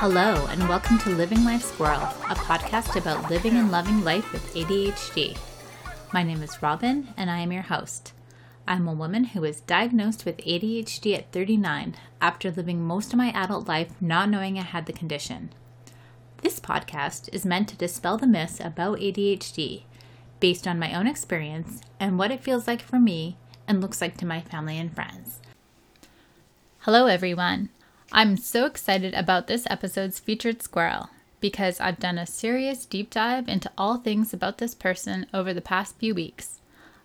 Hello, and welcome to Living Life Squirrel, a podcast about living and loving life with ADHD. My name is Robin, and I am your host. I'm a woman who was diagnosed with ADHD at 39 after living most of my adult life not knowing I had the condition. This podcast is meant to dispel the myths about ADHD based on my own experience and what it feels like for me and looks like to my family and friends. Hello, everyone. I'm so excited about this episode's featured squirrel because I've done a serious deep dive into all things about this person over the past few weeks.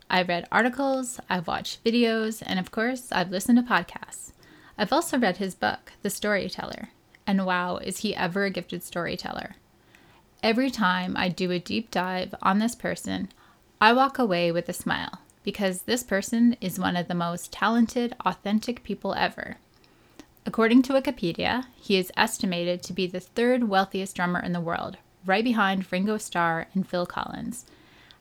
I've read articles, I've watched videos, and of course, I've listened to podcasts. I've also read his book, The Storyteller, and wow, is he ever a gifted storyteller. Every time I do a deep dive on this person, I walk away with a smile because this person is one of the most talented, authentic people ever. According to Wikipedia, he is estimated to be the third wealthiest drummer in the world, right behind Ringo Starr and Phil Collins.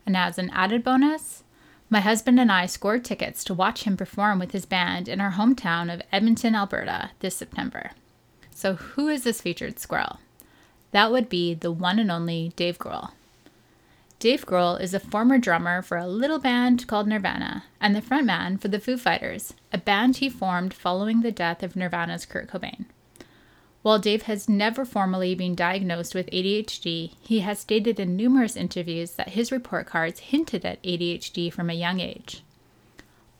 And as an added bonus, my husband and I scored tickets to watch him perform with his band in our hometown of Edmonton, Alberta this September. So, who is this featured squirrel? That would be the one and only Dave Grohl. Dave Grohl is a former drummer for a little band called Nirvana and the frontman for the Foo Fighters, a band he formed following the death of Nirvana's Kurt Cobain. While Dave has never formally been diagnosed with ADHD, he has stated in numerous interviews that his report cards hinted at ADHD from a young age.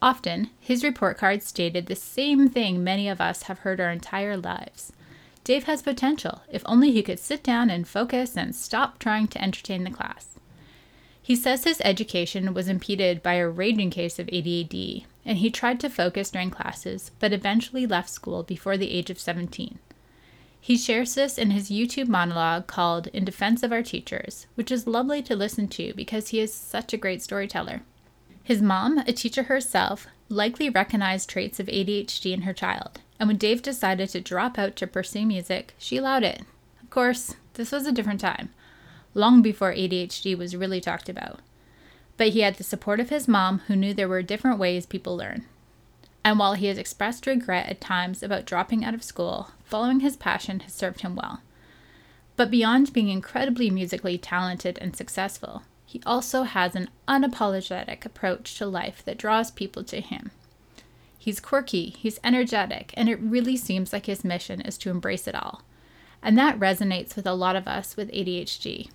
Often, his report cards stated the same thing many of us have heard our entire lives. Dave has potential if only he could sit down and focus and stop trying to entertain the class. He says his education was impeded by a raging case of ADHD, and he tried to focus during classes, but eventually left school before the age of 17. He shares this in his YouTube monologue called In Defense of Our Teachers, which is lovely to listen to because he is such a great storyteller. His mom, a teacher herself, likely recognized traits of ADHD in her child, and when Dave decided to drop out to pursue music, she allowed it. Of course, this was a different time, long before ADHD was really talked about. But he had the support of his mom, who knew there were different ways people learn. And while he has expressed regret at times about dropping out of school, following his passion has served him well. But beyond being incredibly musically talented and successful, he also has an unapologetic approach to life that draws people to him. He's quirky, he's energetic, and it really seems like his mission is to embrace it all. And that resonates with a lot of us with ADHD.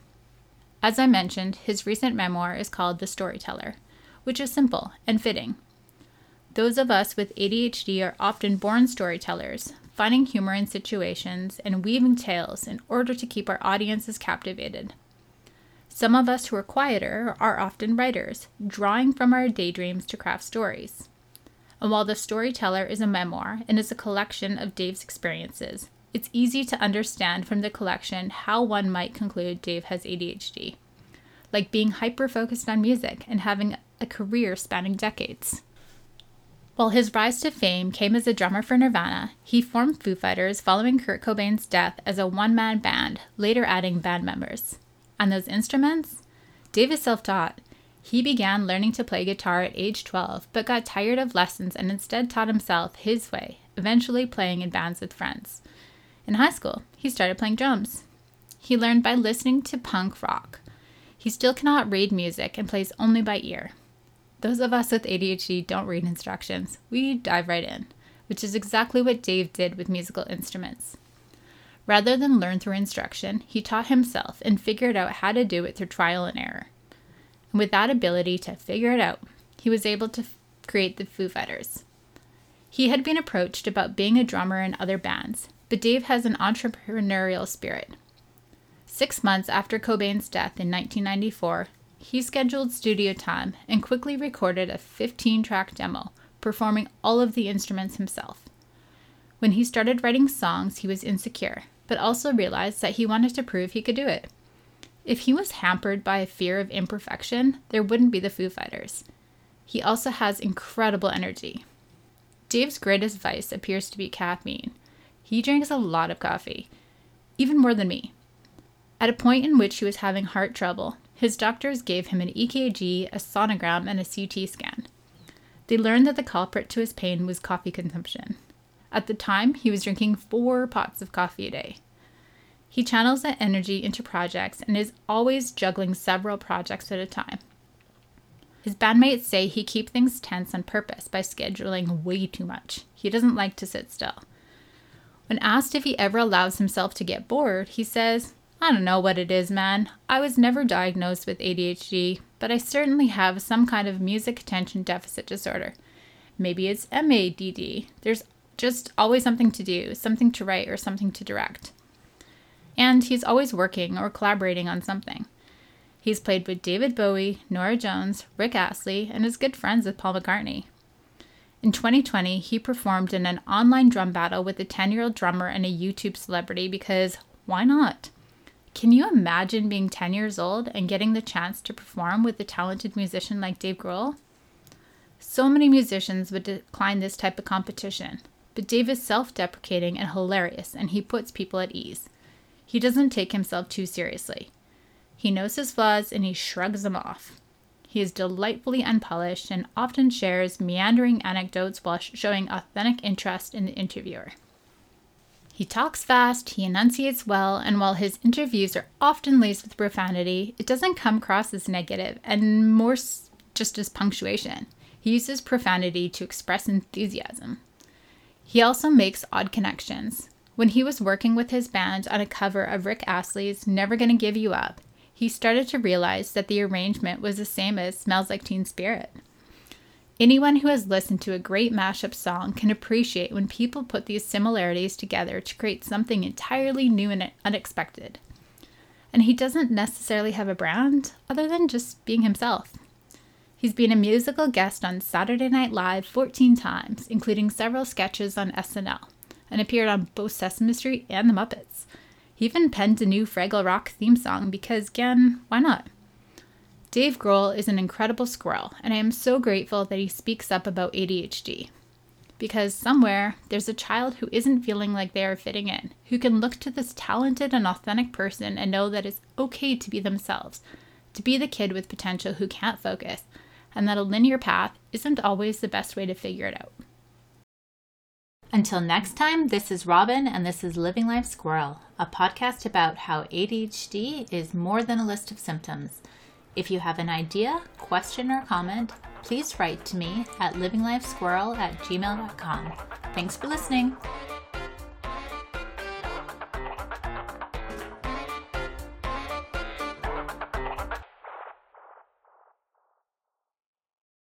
As I mentioned, his recent memoir is called The Storyteller, which is simple and fitting those of us with ADHD are often born storytellers, finding humor in situations and weaving tales in order to keep our audiences captivated. Some of us who are quieter are often writers, drawing from our daydreams to craft stories. And while The Storyteller is a memoir and is a collection of Dave's experiences, it's easy to understand from the collection how one might conclude Dave has ADHD, like being hyper focused on music and having a career spanning decades. While his rise to fame came as a drummer for Nirvana, he formed Foo Fighters following Kurt Cobain's death as a one man band, later adding band members. On those instruments, Dave is self taught. He began learning to play guitar at age 12, but got tired of lessons and instead taught himself his way, eventually playing in bands with friends. In high school, he started playing drums. He learned by listening to punk rock. He still cannot read music and plays only by ear. Those of us with ADHD don't read instructions, we dive right in, which is exactly what Dave did with musical instruments. Rather than learn through instruction, he taught himself and figured out how to do it through trial and error. And with that ability to figure it out, he was able to f- create the Foo Fighters. He had been approached about being a drummer in other bands, but Dave has an entrepreneurial spirit. Six months after Cobain's death in 1994, he scheduled studio time and quickly recorded a 15 track demo, performing all of the instruments himself. When he started writing songs, he was insecure, but also realized that he wanted to prove he could do it. If he was hampered by a fear of imperfection, there wouldn't be the Foo Fighters. He also has incredible energy. Dave's greatest vice appears to be caffeine. He drinks a lot of coffee, even more than me. At a point in which he was having heart trouble, his doctors gave him an EKG, a sonogram, and a CT scan. They learned that the culprit to his pain was coffee consumption. At the time, he was drinking four pots of coffee a day. He channels that energy into projects and is always juggling several projects at a time. His bandmates say he keeps things tense on purpose by scheduling way too much. He doesn't like to sit still. When asked if he ever allows himself to get bored, he says, I don't know what it is, man. I was never diagnosed with ADHD, but I certainly have some kind of music attention deficit disorder. Maybe it's MADD. There's just always something to do, something to write, or something to direct. And he's always working or collaborating on something. He's played with David Bowie, Norah Jones, Rick Astley, and is good friends with Paul McCartney. In 2020, he performed in an online drum battle with a 10 year old drummer and a YouTube celebrity because why not? Can you imagine being 10 years old and getting the chance to perform with a talented musician like Dave Grohl? So many musicians would decline this type of competition, but Dave is self deprecating and hilarious, and he puts people at ease. He doesn't take himself too seriously. He knows his flaws and he shrugs them off. He is delightfully unpolished and often shares meandering anecdotes while showing authentic interest in the interviewer. He talks fast, he enunciates well, and while his interviews are often laced with profanity, it doesn't come across as negative and more just as punctuation. He uses profanity to express enthusiasm. He also makes odd connections. When he was working with his band on a cover of Rick Astley's Never Gonna Give You Up, he started to realize that the arrangement was the same as Smells Like Teen Spirit. Anyone who has listened to a great mashup song can appreciate when people put these similarities together to create something entirely new and unexpected. And he doesn't necessarily have a brand other than just being himself. He's been a musical guest on Saturday Night Live 14 times, including several sketches on SNL, and appeared on both Sesame Street and The Muppets. He even penned a new Fraggle Rock theme song because, again, why not? Dave Grohl is an incredible squirrel, and I am so grateful that he speaks up about ADHD. Because somewhere there's a child who isn't feeling like they are fitting in, who can look to this talented and authentic person and know that it's okay to be themselves, to be the kid with potential who can't focus, and that a linear path isn't always the best way to figure it out. Until next time, this is Robin, and this is Living Life Squirrel, a podcast about how ADHD is more than a list of symptoms. If you have an idea, question, or comment, please write to me at livinglifesquirrel at gmail.com. Thanks for listening.